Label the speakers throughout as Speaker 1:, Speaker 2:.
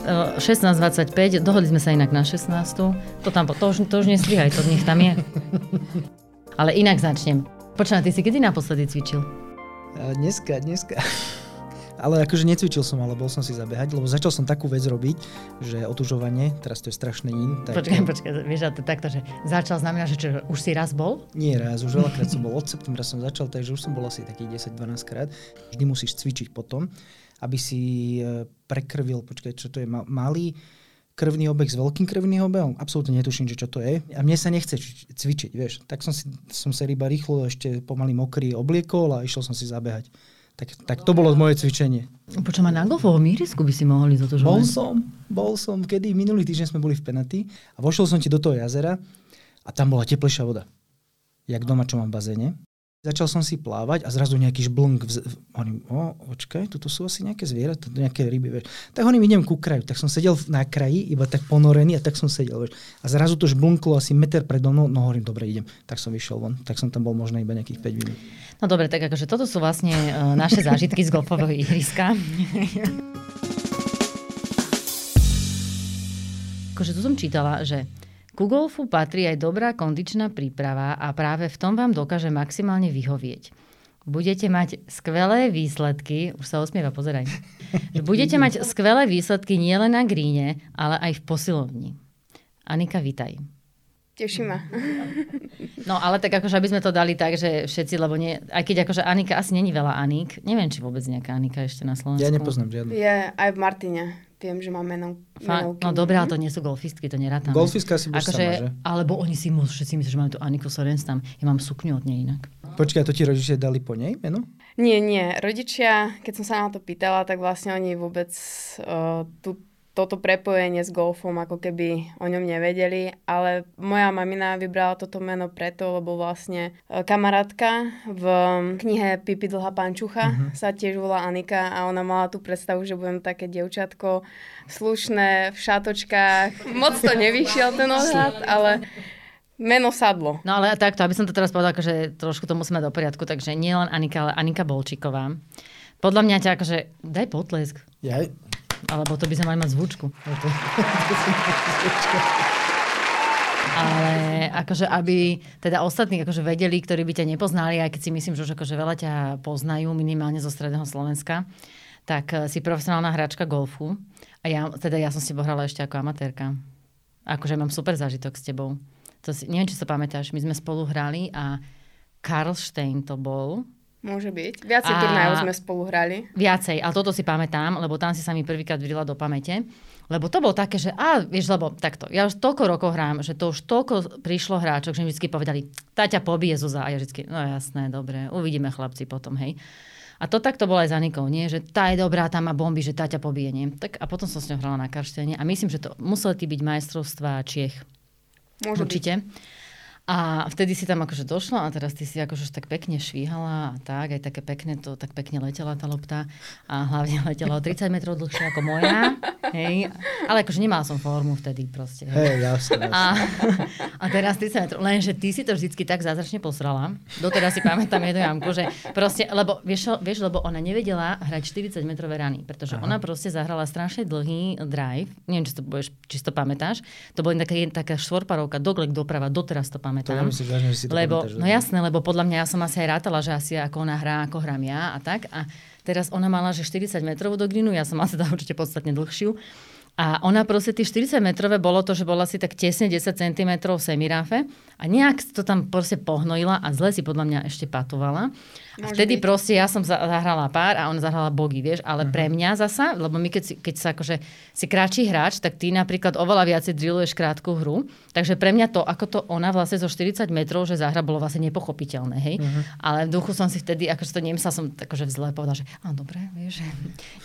Speaker 1: 16.25, dohodli sme sa inak na 16. To tam, to už, to už nestrihaj, to nech tam je. Ale inak začnem. Počúvaj, ty si kedy naposledy cvičil?
Speaker 2: Dneska, dneska. Ale akože necvičil som, ale bol som si zabehať, lebo začal som takú vec robiť, že otužovanie, teraz to je strašné in.
Speaker 1: Tak počkaj, počkaj, vieš, to takto, že začal znamená, že čo, už si raz bol?
Speaker 2: Nie raz, už veľakrát som bol, od septembra som začal, takže už som bol asi takých 10-12 krát. Vždy musíš cvičiť potom, aby si e, prekrvil, počkaj, čo to je, malý krvný obeh s veľkým krvným obehom? Absolútne netuším, že čo to je. A mne sa nechce cvičiť, vieš. Tak som, si, som sa iba rýchlo ešte pomaly mokrý obliekol a išiel som si zabehať. Tak, tak to bolo moje cvičenie.
Speaker 1: Počo ma na golfovom ihrisku by si mohli za to, že...
Speaker 2: Bol som, bol som, kedy minulý týždeň sme boli v Penaty a vošiel som ti do toho jazera a tam bola teplejšia voda. Jak doma, čo mám v bazéne. Začal som si plávať a zrazu nejaký žblnk. Vz... Hovorím, o, počkaj, toto sú asi nejaké zvieratá, nejaké ryby. Vieš. Tak hovorím, idem ku kraju. Tak som sedel na kraji, iba tak ponorený a tak som sedel. Vieš. A zrazu to žblnklo asi meter predo mnou. No hovorím, dobre, idem. Tak som vyšiel von. Tak som tam bol možno iba nejakých 5 minút.
Speaker 1: No dobre, tak akože toto sú vlastne uh, naše zážitky z golfového ihriska. akože tu som čítala, že ku golfu patrí aj dobrá kondičná príprava a práve v tom vám dokáže maximálne vyhovieť. Budete mať skvelé výsledky, už sa osmieva, pozeraj. Budete mať skvelé výsledky nielen na gríne, ale aj v posilovni. Anika, vítaj.
Speaker 3: Teší ma.
Speaker 1: No ale tak akože, aby sme to dali tak, že všetci, lebo nie, aj keď akože Anika, asi není veľa Anik, neviem, či vôbec nejaká Anika ešte na Slovensku.
Speaker 2: Ja nepoznám žiadnu.
Speaker 3: Je aj v Martine. Viem, že má meno.
Speaker 1: Fa- no dobré, ale to nie sú golfistky, to nerátame.
Speaker 2: Golfistka si budeš akože, sama, že?
Speaker 1: Alebo oni si všetci myslia, že máme tu Aniku Sorens tam. Ja mám sukňu od nej inak.
Speaker 2: Počkaj, to ti rodičia dali po nej meno?
Speaker 3: Nie, nie. Rodičia, keď som sa na to pýtala, tak vlastne oni vôbec uh, tú toto prepojenie s golfom, ako keby o ňom nevedeli, ale moja mamina vybrala toto meno preto, lebo vlastne e, kamarátka v knihe Pipi dlhá pančucha uh-huh. sa tiež volá Anika a ona mala tú predstavu, že budem také dievčatko slušné v šatočkách. Moc to nevyšiel ten odhad, ale meno sadlo.
Speaker 1: No ale takto, aby som to teraz povedala, že trošku to musíme do poriadku, takže nie len Anika, ale Anika Bolčíková. Podľa mňa ťa akože, daj potlesk.
Speaker 2: Ja,
Speaker 1: alebo to by sme mali mať zvučku. Ale akože, aby teda ostatní akože vedeli, ktorí by ťa nepoznali, aj keď si myslím, že už akože veľa ťa poznajú, minimálne zo stredného Slovenska, tak eh, si profesionálna hráčka golfu. A ja, teda ja som s tebou hrala ešte ako amatérka. Akože mám super zážitok s tebou. To si, neviem, či sa pamätáš, my sme spolu hrali a Karl Stein to bol,
Speaker 3: Môže byť. Viacej a... turnajov sme spolu hrali.
Speaker 1: Viacej, ale toto si pamätám, lebo tam si sa mi prvýkrát vrila do pamäte. Lebo to bolo také, že a vieš, lebo takto, ja už toľko rokov hrám, že to už toľko prišlo hráčok, že mi vždy povedali, tá ťa pobije Zuza. A ja vždy, no jasné, dobre, uvidíme chlapci potom, hej. A to takto bolo aj za Nikou, nie? Že tá je dobrá, tam má bomby, že tá ťa pobije, nie? Tak a potom som s ňou hrala na Karštene a myslím, že to museli byť majstrovstvá Čiech.
Speaker 3: Môže Určite. Byť.
Speaker 1: A vtedy si tam akože došla a teraz ty si akože tak pekne švíhala a tak, aj také pekne to, tak pekne letela tá lopta a hlavne letela o 30 metrov dlhšie ako moja. Hej. Ale akože nemala som formu vtedy proste.
Speaker 2: Hej, jasne, jasne.
Speaker 1: A, a teraz 30 metrov, lenže ty si to vždycky tak zázračne posrala. Doteraz si pamätám jednu jamku, že proste, lebo vieš, vieš, lebo ona nevedela hrať 40 metrové rany, pretože Aha. ona proste zahrala strašne dlhý drive, neviem, či to, budeš, či to pamätáš, to bola taká, taká štvorparovka, doglek doprava, doteraz to pamätáš pamätám.
Speaker 2: To nemyslíš, že si to
Speaker 1: lebo,
Speaker 2: pamätáš,
Speaker 1: no jasné, lebo podľa mňa ja som asi aj rátala, že asi ako ona hrá, ako hrám ja a tak. A teraz ona mala, že 40 metrov do grinu, ja som asi teda určite podstatne dlhšiu. A ona proste tie 40 metrové bolo to, že bola si tak tesne 10 cm v semiráfe a nejak to tam proste pohnojila a zle si podľa mňa ešte patovala. A vtedy byť. proste ja som zahrala pár a on zahrala bogy, vieš, ale uh-huh. pre mňa zasa, lebo my keď, si, keď sa akože si kratší hráč, tak ty napríklad oveľa viacej drilluješ krátku hru, takže pre mňa to, ako to ona vlastne zo 40 metrov, že zahra, bolo vlastne nepochopiteľné, hej. Uh-huh. Ale v duchu som si vtedy, akože to nemyslela som akože vzle povedala, že a dobre, vieš, že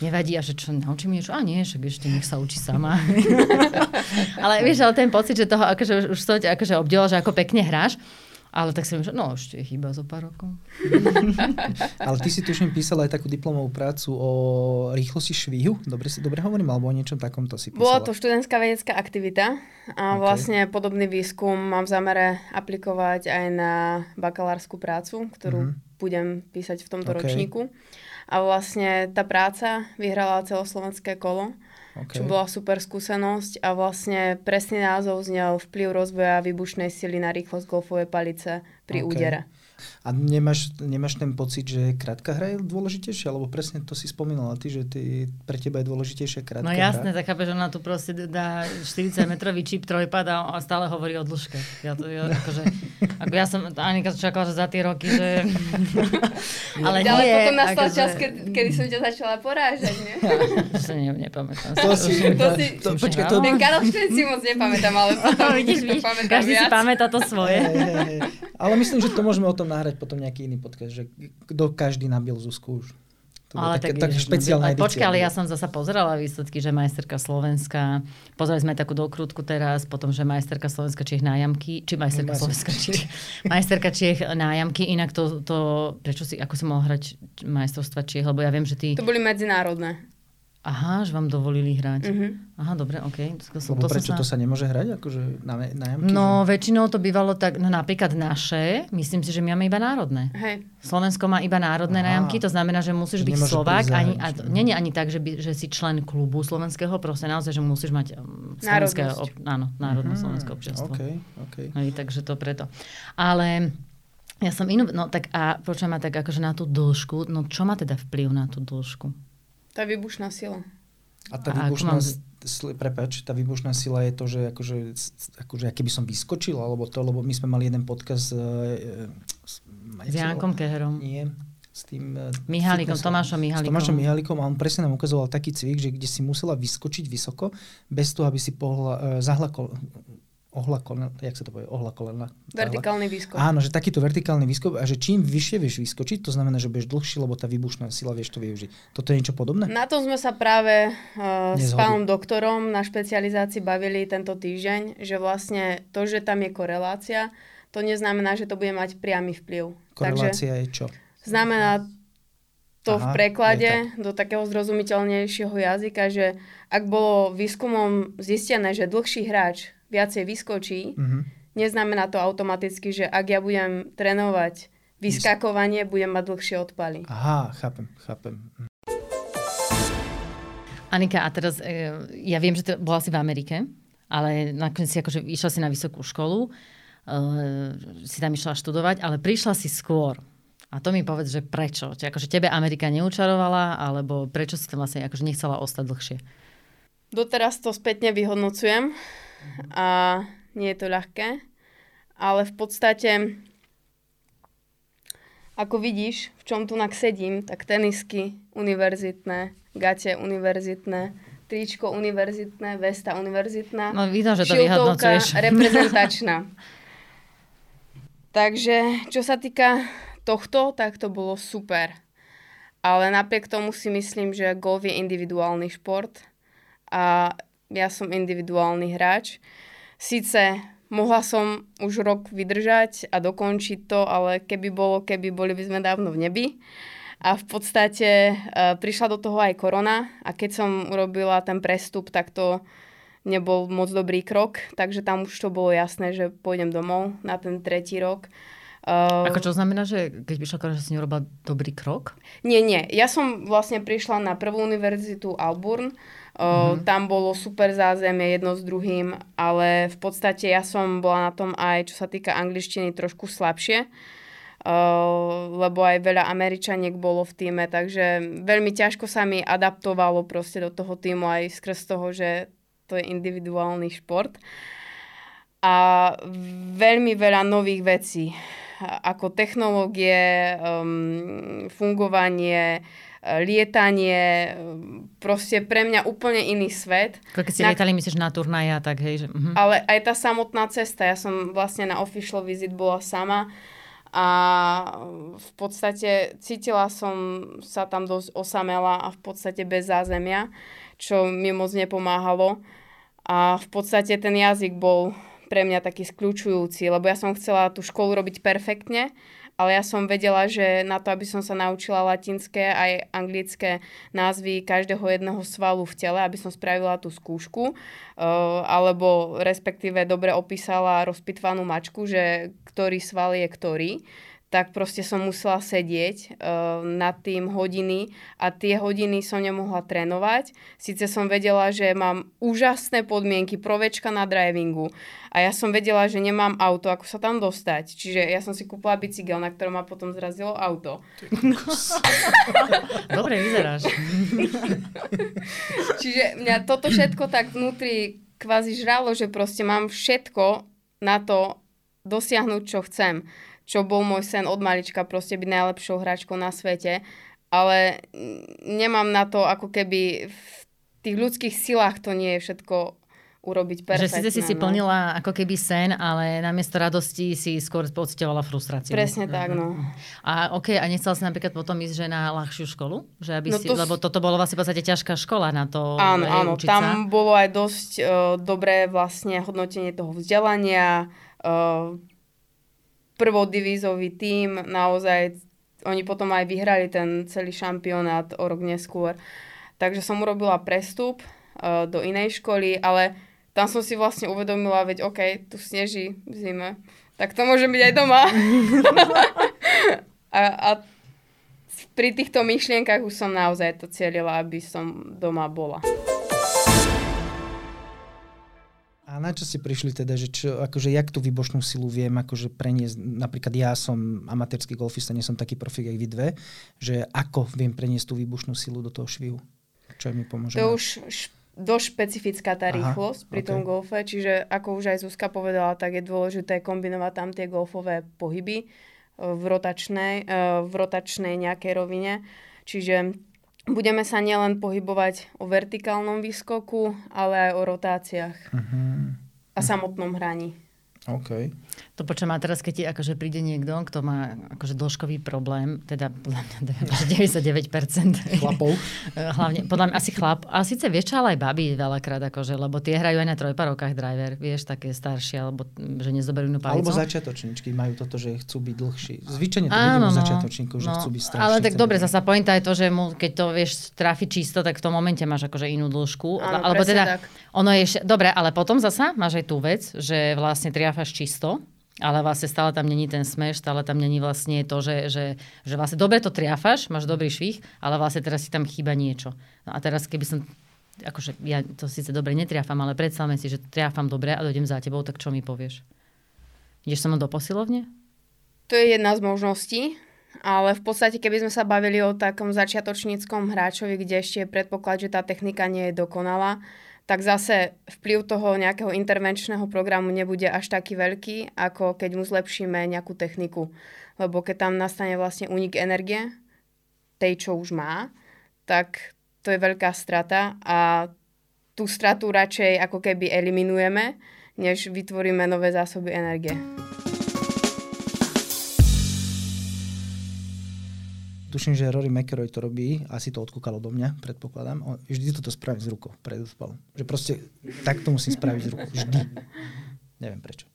Speaker 1: nevadí a že čo, naučím niečo, a nie, že ešte nech sa učí sama. ale vieš, ale ten pocit, že toho akože už som ťa akože obdela, že ako pekne hráš, ale tak si myslím, že no ešte je chyba zo pár rokov.
Speaker 2: Ale ty si tuším písala aj takú diplomovú prácu o rýchlosti švihu. Dobre, si, dobre hovorím, alebo o niečom takomto si písala.
Speaker 3: Bola to študentská vedecká aktivita a okay. vlastne podobný výskum mám v zamere aplikovať aj na bakalárskú prácu, ktorú uh-huh. budem písať v tomto okay. ročníku. a vlastne tá práca vyhrala celoslovenské kolo, okay. čo bola super skúsenosť a vlastne presný názov znel vplyv rozvoja výbušnej sily na rýchlosť golfovej palice pri okay. údere.
Speaker 2: A nemáš, nemáš ten pocit, že krátka hra je dôležitejšia? Lebo presne to si spomínala ty, že ty, pre teba je dôležitejšia krátka
Speaker 1: No jasné, hra. tak chápeš, ona tu proste dá 40 metrový čip trojpad a stále hovorí o dĺžke. Ja to, ja, akože, ako ja som, Anika čakala, že za tie roky, že...
Speaker 3: ale nie, ale potom nastal akože... čas, keď, kedy som ťa začala porážať, nie?
Speaker 1: Ja, si ne, nepamätám. To
Speaker 3: si, to, si, to, počkaj, to... Ten Karol si moc nepamätám, ale potom
Speaker 1: Vidíš, vidíš, každý viac. si pamätá to svoje. Hey, hey,
Speaker 2: hey. Ale myslím, že to môžeme o tom nahrať potom nejaký iný podcast, že kto každý nabil Zuzku už.
Speaker 1: To ale také, tak, také špeciálna edícia. Počkaj, ale ja som zasa pozerala výsledky, že majsterka Slovenska, pozreli sme takú dokrutku teraz, potom, že majsterka Slovenska Čiech nájamky, či majsterka no, Slovenska Čiech, majsterka Čiech nájamky, inak to, to, prečo si, ako si mohol hrať majstrovstva Čiech, lebo ja viem, že ty...
Speaker 3: To boli medzinárodné.
Speaker 1: Aha, že vám dovolili hrať. Uh-huh. Aha, dobre, OK.
Speaker 2: To, Lebo to prečo sa... to sa nemôže hrať? Akože na, na jamky,
Speaker 1: no, že... väčšinou to bývalo tak, no napríklad naše, myslím si, že my máme iba národné.
Speaker 3: Hej.
Speaker 1: Slovensko má iba národné Aha. nájamky, to znamená, že musíš že byť Slovák. Ani, a, nie, nie ani tak, že, by, že si člen klubu slovenského, proste naozaj, že musíš mať um, slovenské, ob, áno, národné uh-huh. slovenské občianstvo.
Speaker 2: Okay, okay.
Speaker 1: Hej, takže to preto. Ale ja som inú, no tak a počujem ma tak akože na tú dĺžku, no čo má teda vplyv na tú dĺžku?
Speaker 3: Tá výbušná sila.
Speaker 2: A tá a výbušná, mám... prepač, tá výbušná sila je to, že akože, akože keby som vyskočil, alebo to, lebo my sme mali jeden podcast uh,
Speaker 1: s, s Jankom Keherom.
Speaker 2: Nie, s tým... Uh,
Speaker 1: Mihalikom, Tomášom Mihalikom.
Speaker 2: S Tomášom Mihalikom a on presne nám ukazoval taký cvik, že kde si musela vyskočiť vysoko, bez toho, aby si pohla, uh, zahla ohla kolena, jak sa to povie, ohla kolena.
Speaker 3: Vertikálny výskok.
Speaker 2: Áno, že takýto vertikálny výskok a že čím vyššie vieš vyskočiť, to znamená, že budeš dlhší, lebo tá výbušná sila vieš to využiť. Toto je niečo podobné?
Speaker 3: Na tom sme sa práve uh, s pánom doktorom na špecializácii bavili tento týždeň, že vlastne to, že tam je korelácia, to neznamená, že to bude mať priamy vplyv.
Speaker 2: Korelácia
Speaker 3: Takže
Speaker 2: je čo?
Speaker 3: Znamená to Aha, v preklade tak. do takého zrozumiteľnejšieho jazyka, že ak bolo výskumom zistené, že dlhší hráč viacej vyskočí, mm-hmm. neznamená to automaticky, že ak ja budem trénovať vyskakovanie, budem mať dlhšie odpaly.
Speaker 2: Aha, chápem, chápem. Mhm.
Speaker 1: Anika, a teraz e, ja viem, že to bola si v Amerike, ale nakoniec si akože išla si na vysokú školu, uh, si tam išla študovať, ale prišla si skôr. A to mi povedz, že prečo? Čiže akože tebe Amerika neučarovala, alebo prečo si tam vlastne akože nechcela ostať dlhšie?
Speaker 3: Doteraz to spätne vyhodnocujem a nie je to ľahké. Ale v podstate, ako vidíš, v čom tu nak sedím, tak tenisky univerzitné, gate univerzitné, tričko univerzitné, vesta univerzitná,
Speaker 1: no, vidno, že to
Speaker 3: reprezentačná. Takže, čo sa týka tohto, tak to bolo super. Ale napriek tomu si myslím, že golf je individuálny šport a ja som individuálny hráč. Sice mohla som už rok vydržať a dokončiť to, ale keby bolo, keby boli by sme dávno v nebi. A v podstate uh, prišla do toho aj korona a keď som urobila ten prestup, tak to nebol moc dobrý krok, takže tam už to bolo jasné, že pôjdem domov na ten tretí rok.
Speaker 1: Uh, Ako čo znamená, že keď by šla že si nerobila dobrý krok?
Speaker 3: Nie, nie. Ja som vlastne prišla na prvú univerzitu Alburn, Mm-hmm. Tam bolo super zázemie jedno s druhým, ale v podstate ja som bola na tom aj, čo sa týka angličtiny, trošku slabšie. Uh, lebo aj veľa Američaniek bolo v týme, takže veľmi ťažko sa mi adaptovalo proste do toho týmu aj skrz toho, že to je individuálny šport. A veľmi veľa nových vecí, ako technológie, um, fungovanie, lietanie, proste pre mňa úplne iný svet.
Speaker 1: Keď ste na... lietali, myslíš na turnaja, tak hej. Že, uh-huh.
Speaker 3: Ale aj tá samotná cesta, ja som vlastne na official visit bola sama a v podstate cítila som sa tam dosť osamela a v podstate bez zázemia, čo mi moc nepomáhalo. A v podstate ten jazyk bol pre mňa taký skľúčujúci, lebo ja som chcela tú školu robiť perfektne ale ja som vedela, že na to, aby som sa naučila latinské aj anglické názvy každého jedného svalu v tele, aby som spravila tú skúšku, uh, alebo respektíve dobre opísala rozpitvanú mačku, že ktorý sval je ktorý, tak proste som musela sedieť uh, nad tým hodiny a tie hodiny som nemohla trénovať. Sice som vedela, že mám úžasné podmienky, provečka na drivingu a ja som vedela, že nemám auto, ako sa tam dostať. Čiže ja som si kúpila bicykel, na ktorom ma potom zrazilo auto.
Speaker 1: Dobre vyzeráš.
Speaker 3: Čiže mňa toto všetko tak vnútri kvázi žralo, že proste mám všetko na to dosiahnuť, čo chcem čo bol môj sen od malička, proste byť najlepšou hráčkou na svete. Ale nemám na to, ako keby v tých ľudských silách to nie je všetko urobiť perfektne.
Speaker 1: Že si si no. plnila ako keby sen, ale namiesto radosti si skôr pocitovala frustráciu.
Speaker 3: Presne tak, no.
Speaker 1: A OK, a nechcela si napríklad potom ísť že na ľahšiu školu? Že aby no si, to... Lebo toto bolo vlastne v podstate ťažká škola na to
Speaker 3: Áno, áno, tam sa. bolo aj dosť uh, dobré vlastne hodnotenie toho vzdelania, uh, prvodivizový tím, naozaj oni potom aj vyhrali ten celý šampionát o rok neskôr. Takže som urobila prestup uh, do inej školy, ale tam som si vlastne uvedomila, veď OK, tu sneží v zime, tak to môže byť aj doma. a, a pri týchto myšlienkach už som naozaj to cieľila, aby som doma bola.
Speaker 2: A na čo ste prišli teda, že čo, akože jak tú výbočnú silu viem akože preniesť, napríklad ja som amatérsky golfista, nie som taký profik, jak vy dve, že ako viem preniesť tú výbušnú silu do toho švihu? Čo mi pomôže?
Speaker 3: To už dosť špecifická tá rýchlosť Aha, pri okay. tom golfe, čiže ako už aj Zuzka povedala, tak je dôležité kombinovať tam tie golfové pohyby e, v rotačnej, e, v rotačnej nejakej rovine. Čiže budeme sa nielen pohybovať o vertikálnom výskoku, ale aj o rotáciách uh-huh. a samotnom hraní.
Speaker 2: Okay.
Speaker 1: To počujem, a teraz keď ti akože príde niekto, kto má akože dĺžkový problém, teda podľa mňa 99%.
Speaker 2: Chlapov?
Speaker 1: Hlavne, podľa mňa asi chlap. A síce vieš, ale aj baby veľakrát, akože, lebo tie hrajú aj na trojparovkách driver, vieš, také staršie, alebo že nezoberú inú
Speaker 2: palicu. Alebo začiatočníčky majú toto, že chcú byť dlhší. Zvyčajne to Áno, no, začiatočníkov, že no, chcú byť starší.
Speaker 1: Ale tak dobre, zasa pointa je to, že mu, keď to vieš trafiť čisto, tak v tom momente máš akože inú dĺžku.
Speaker 3: Áno, alebo teda, tak.
Speaker 1: ono je, dobre, ale potom zasa máš aj tú vec, že vlastne triafaš čisto, ale vlastne stále tam není ten smeš, stále tam není vlastne to, že, že, že vlastne dobre to triafaš, máš dobrý švih, ale vlastne teraz si tam chýba niečo. No a teraz keby som, akože ja to síce dobre netriafam, ale predstavme si, že triafam dobre a dojdem za tebou, tak čo mi povieš? Ideš sa do posilovne?
Speaker 3: To je jedna z možností, ale v podstate, keby sme sa bavili o takom začiatočníckom hráčovi, kde ešte je predpoklad, že tá technika nie je dokonalá, tak zase vplyv toho nejakého intervenčného programu nebude až taký veľký, ako keď mu zlepšíme nejakú techniku. Lebo keď tam nastane vlastne únik energie, tej, čo už má, tak to je veľká strata a tú stratu radšej ako keby eliminujeme, než vytvoríme nové zásoby energie.
Speaker 2: Tuším, že Rory McIlroy to robí, asi to odkúkalo do mňa, predpokladám. On vždy toto spraví z rukou pred odpalom. Že proste tak to musím spraviť z rukou. Vždy. Neviem prečo.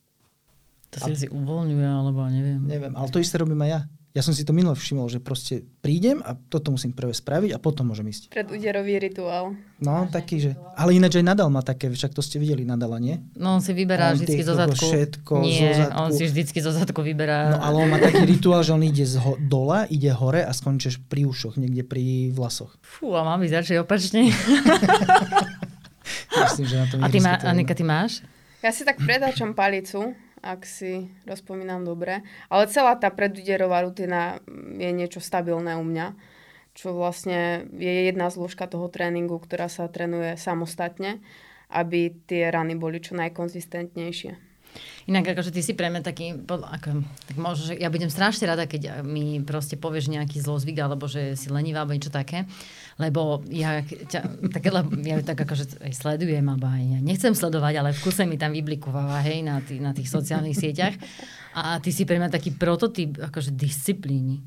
Speaker 1: To si si uvoľňuje, alebo neviem.
Speaker 2: Neviem, ale to isté robím aj ja. Ja som si to minule všimol, že proste prídem a toto musím prvé spraviť a potom môžem ísť.
Speaker 3: Predúderový rituál.
Speaker 2: No, taký, že... Ale ináč aj Nadal má také, však to ste videli Nadala, nie?
Speaker 1: No, on si vyberá on vždycky zo zadku.
Speaker 2: Všetko
Speaker 1: nie,
Speaker 2: zo zadku.
Speaker 1: on si vždycky zo zadku vyberá.
Speaker 2: No, ale on má taký rituál, že on ide z ho- dola, ide hore a skončíš pri ušoch, niekde pri vlasoch.
Speaker 1: Fú, a mám ísť radšej opačne.
Speaker 2: Myslím, že na to
Speaker 1: A ty má, Anika, ty máš?
Speaker 3: Ja si tak predáčam palicu ak si rozpomínam dobre. Ale celá tá predúderová rutina je niečo stabilné u mňa, čo vlastne je jedna zložka toho tréningu, ktorá sa trénuje samostatne, aby tie rany boli čo najkonzistentnejšie.
Speaker 1: Inak akože ty si pre mňa taký, ako, tak možno, že ja budem strašne rada, keď mi proste povieš nejaký zlozvyk, alebo že si lenivá, alebo niečo také lebo ja, ťa, tak, lebo ja tak akože aj sledujem, alebo aj ja nechcem sledovať, ale v kuse mi tam vyblikováva, hej, na, tý, na tých sociálnych sieťach. A ty si pre mňa taký prototyp akože disciplíny.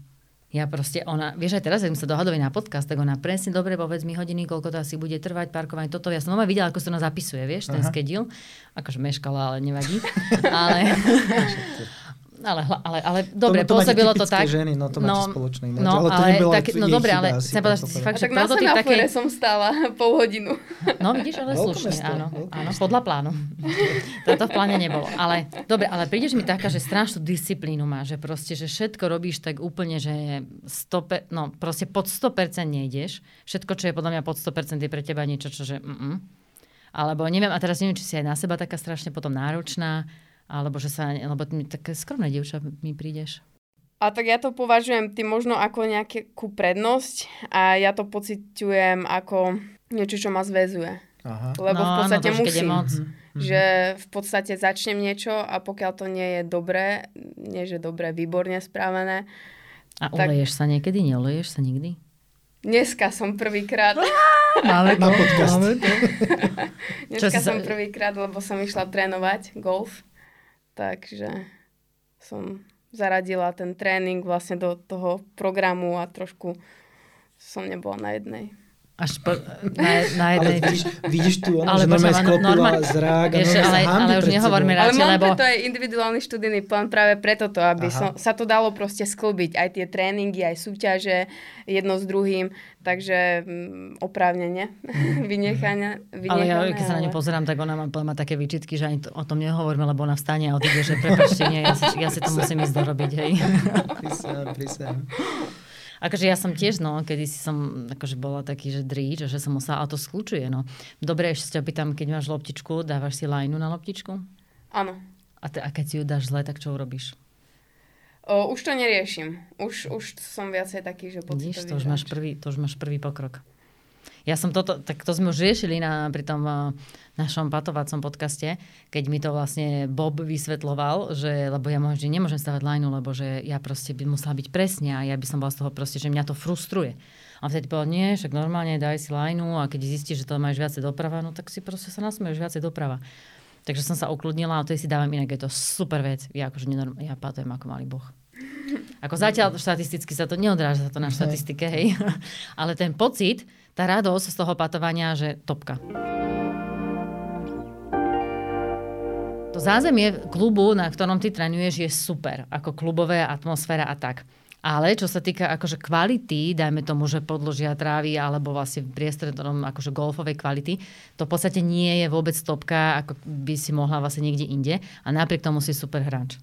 Speaker 1: Ja proste, ona, vieš aj teraz, keď sme sa dohadovali na podcast, tak ona presne dobre povedz mi hodiny, koľko to asi bude trvať, parkovanie, toto. Ja som doma videla, ako sa ona zapisuje, vieš, ten schedule. Akože meškala, ale nevadí. ale, ale, ale, ale dobre,
Speaker 2: to, to
Speaker 1: pôsobilo to tak.
Speaker 2: ženy, no to máte no, spoločné
Speaker 1: no,
Speaker 2: ale to
Speaker 1: ale,
Speaker 2: nebola
Speaker 1: tak, no dobre, ale chcem povedať, že si fakt, že
Speaker 3: tak na semafore
Speaker 1: také...
Speaker 3: som stála pol hodinu.
Speaker 1: No vidíš, ale slušne,
Speaker 2: mesto,
Speaker 1: áno, áno, podľa plánu. Toto v pláne nebolo. Ale dobre, ale prídeš mi taká, že strašnú disciplínu má, že proste, že všetko robíš tak úplne, že 100, no proste pod 100% nejdeš. Všetko, čo je podľa mňa pod 100% je pre teba niečo, čo že mm, Alebo neviem, a teraz neviem, či si aj na seba taká strašne potom náročná, alebo že sa, lebo ty také skromné dievča mi prídeš.
Speaker 3: A tak ja to považujem tým možno ako nejakú prednosť a ja to pociťujem ako niečo, čo ma zväzuje.
Speaker 2: Aha.
Speaker 3: Lebo
Speaker 1: no,
Speaker 3: v podstate
Speaker 1: áno, to,
Speaker 3: musím.
Speaker 1: moc.
Speaker 2: Mm-hmm.
Speaker 3: Že v podstate začnem niečo a pokiaľ to nie je dobré, nie že dobré, výborne spravené.
Speaker 1: A
Speaker 3: tak-
Speaker 1: oleješ sa niekedy? Neoleješ sa nikdy?
Speaker 3: Dneska som prvýkrát,
Speaker 1: Máme
Speaker 2: Na podcast.
Speaker 1: Máme to.
Speaker 3: dneska som prvýkrát, lebo som išla trénovať golf. Takže som zaradila ten tréning vlastne do toho programu a trošku som nebola na jednej.
Speaker 1: Až po, na, na jednej...
Speaker 2: Ale vidíš, vidíš tu, ona,
Speaker 1: Ale
Speaker 2: že normálne sklopila zrák a
Speaker 1: Vieš, ale- ale už nehovorme
Speaker 3: Ale
Speaker 1: Radšej,
Speaker 3: mám
Speaker 1: lebo-
Speaker 3: preto aj individuálny študijný plán práve preto to, aby som, sa to dalo proste sklbiť. Aj tie tréningy, aj súťaže, jedno s druhým. Takže mm, oprávnene vynechania.
Speaker 1: Ale ja, keď sa na ňu pozerám, tak ona má, má také výčitky, že ani to, o tom nehovoríme, lebo ona vstane a odíde, že prepačte, nie, ja si, ja si to musím ísť dorobiť, hej.
Speaker 2: Prísam, prísam.
Speaker 1: Akože ja som tiež, no, kedy si som akože bola taký, že dríč, že som musela, a to skľúčuje, no. Dobre, ešte sa pýtam, keď máš loptičku, dávaš si lajnu na loptičku?
Speaker 3: Áno.
Speaker 1: A, te, a keď si ju dáš zle, tak čo urobíš?
Speaker 3: O, už to neriešim. Už, už som viacej taký, že
Speaker 1: Vidíš,
Speaker 3: pocitový
Speaker 1: to už, máš prvý, to už máš prvý pokrok. Ja som toto, tak to sme už riešili na, pri tom uh, našom patovacom podcaste, keď mi to vlastne Bob vysvetloval, že, lebo ja možno, že nemôžem stavať lineu, lebo že ja proste by musela byť presne a ja by som bola z toho proste, že mňa to frustruje. A vtedy povedal, nie, však normálne daj si lineu a keď zistíš, že to máš viacej doprava, no tak si proste sa nasmeješ viacej doprava. Takže som sa ukludnila a to si dávam inak, je to super vec. Ja akože nenorm- ja patujem ako malý boh. Ako zatiaľ štatisticky sa to neodráža sa to na štatistike, hej. Ale ten pocit, tá radosť z toho patovania, že topka. To zázemie klubu, na ktorom ty trénuješ, je super. Ako klubové atmosféra a tak. Ale čo sa týka akože kvality, dajme tomu, že podložia trávy alebo vlastne tom akože golfovej kvality, to v podstate nie je vôbec topka, ako by si mohla vlastne niekde inde. A napriek tomu si super hráč.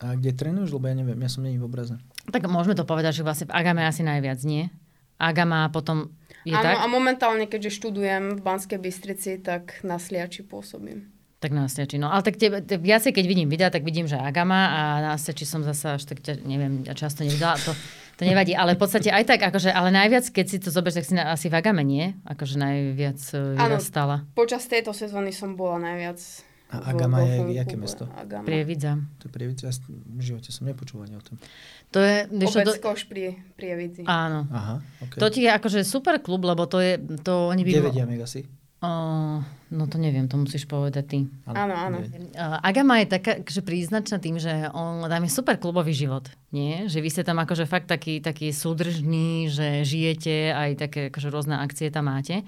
Speaker 2: A kde trénuješ? Lebo ja neviem, ja som není v obraze.
Speaker 1: Tak môžeme to povedať, že vlastne v Agame asi najviac, nie? Agama potom je
Speaker 3: Áno,
Speaker 1: tak?
Speaker 3: a momentálne, keďže študujem v Banskej Bystrici, tak na Sliači pôsobím.
Speaker 1: Tak na Sliači. No ale tak tebe, te, viacej, keď vidím videa, tak vidím, že Agama a na Sliači som zasa až tak, neviem, ja často nevidela. To, to nevadí, ale v podstate aj tak, akože, ale najviac, keď si to zoberieš, tak si na, asi v Agame, nie? Akože najviac
Speaker 3: Áno.
Speaker 1: vyrastala.
Speaker 3: Počas tejto sezóny som bola najviac
Speaker 2: A Agama je jaké
Speaker 3: klube.
Speaker 2: mesto?
Speaker 3: Agama.
Speaker 1: Prievidza.
Speaker 2: To je prievidza. Ja v živote som nepočul ani o tom.
Speaker 1: To je,
Speaker 3: Obec
Speaker 1: to,
Speaker 3: Koš pri Prievidzi.
Speaker 1: áno.
Speaker 2: Aha, okay.
Speaker 1: To ti je akože super klub, lebo to je, to oni by...
Speaker 2: Kde vedia meg asi?
Speaker 1: Uh, no to neviem, to musíš povedať ty.
Speaker 3: Áno, áno.
Speaker 1: Uh, Agama je taká že príznačná tým, že on tam je super klubový život. Nie? Že vy ste tam akože fakt taký, taký súdržný, že žijete, aj také akože rôzne akcie tam máte.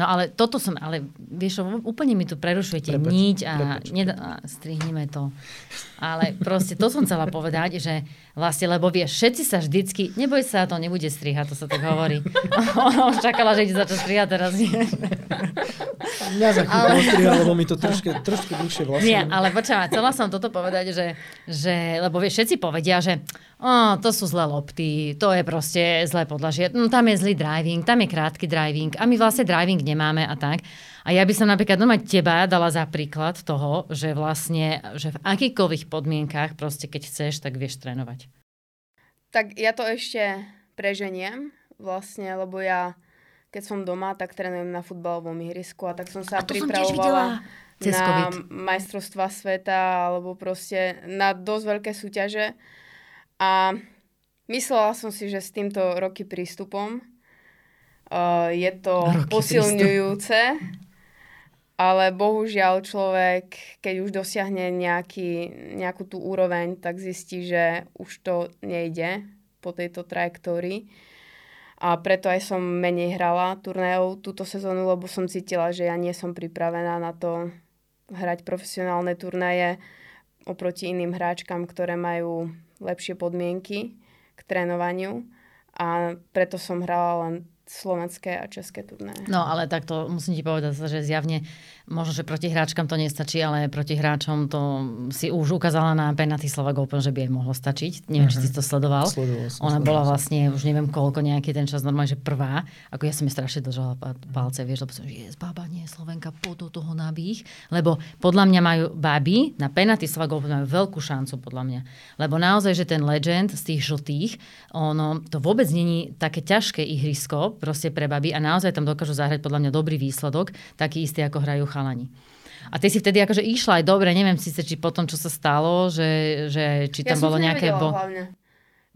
Speaker 1: No ale toto som, ale vieš, úplne mi tu prerušujete
Speaker 2: Prepač,
Speaker 1: niť a,
Speaker 2: prepač.
Speaker 1: neda, a strihnime to. Ale proste to som chcela povedať, že vlastne, lebo vieš, všetci sa vždycky, neboj sa, to nebude strihať, to sa tak hovorí. Ona už čakala, že ide začať strihať teraz. Nie.
Speaker 2: Mňa za chvíľku ostriha, lebo mi to trošku, trošku dlhšie vlastne.
Speaker 1: Nie, ale počkaj, chcela som toto povedať, že, že lebo vieš, všetci povedia, že oh, to sú zlé lopty, to je proste zlé podlažie, no, tam je zlý driving, tam je krátky driving a my vlastne driving nemáme a tak. A ja by som napríklad doma teba dala za príklad toho, že vlastne, že v akýkoľvek podmienkách proste keď chceš, tak vieš trénovať.
Speaker 3: Tak ja to ešte preženiem vlastne, lebo ja keď som doma, tak trénujem na futbalovom ihrisku a tak som sa
Speaker 1: A to som tiež
Speaker 3: pripravovala
Speaker 1: cez
Speaker 3: na majstrovstva sveta alebo proste na dosť veľké súťaže. A myslela som si, že s týmto roky prístupom uh, je to
Speaker 1: Roky
Speaker 3: posilňujúce, ale bohužiaľ človek, keď už dosiahne nejaký, nejakú tú úroveň, tak zistí, že už to nejde po tejto trajektórii. A preto aj som menej hrala turnajov túto sezónu, lebo som cítila, že ja nie som pripravená na to hrať profesionálne turnaje. oproti iným hráčkam, ktoré majú lepšie podmienky k trénovaniu a preto som hrala len slovenské a české turné.
Speaker 1: No ale takto musím ti povedať, že zjavne možno, že proti hráčkam to nestačí, ale proti hráčom to si už ukázala na penalty Slovak Open, že by jej mohlo stačiť. Neviem, uh-huh. či si to sledoval.
Speaker 2: Sledoval som,
Speaker 1: Ona
Speaker 2: sledoval
Speaker 1: bola vlastne, už neviem koľko, nejaký ten čas normálne, že prvá. Ako ja som mi strašne držala palce, vieš, lebo som, že je baba, nie, Slovenka, po do toho nabých. Lebo podľa mňa majú baby na penalty Slovak Open majú veľkú šancu, podľa mňa. Lebo naozaj, že ten legend z tých žltých, ono, to vôbec není také ťažké ihrisko proste pre baby a naozaj tam dokážu zahrať podľa mňa dobrý výsledok, taký istý, ako hrajú chalani. A ty si vtedy akože išla aj dobre, neviem síce, či potom, čo sa stalo, že, že či tam
Speaker 3: ja
Speaker 1: bolo
Speaker 3: som
Speaker 1: nejaké... Bo...
Speaker 3: hlavne.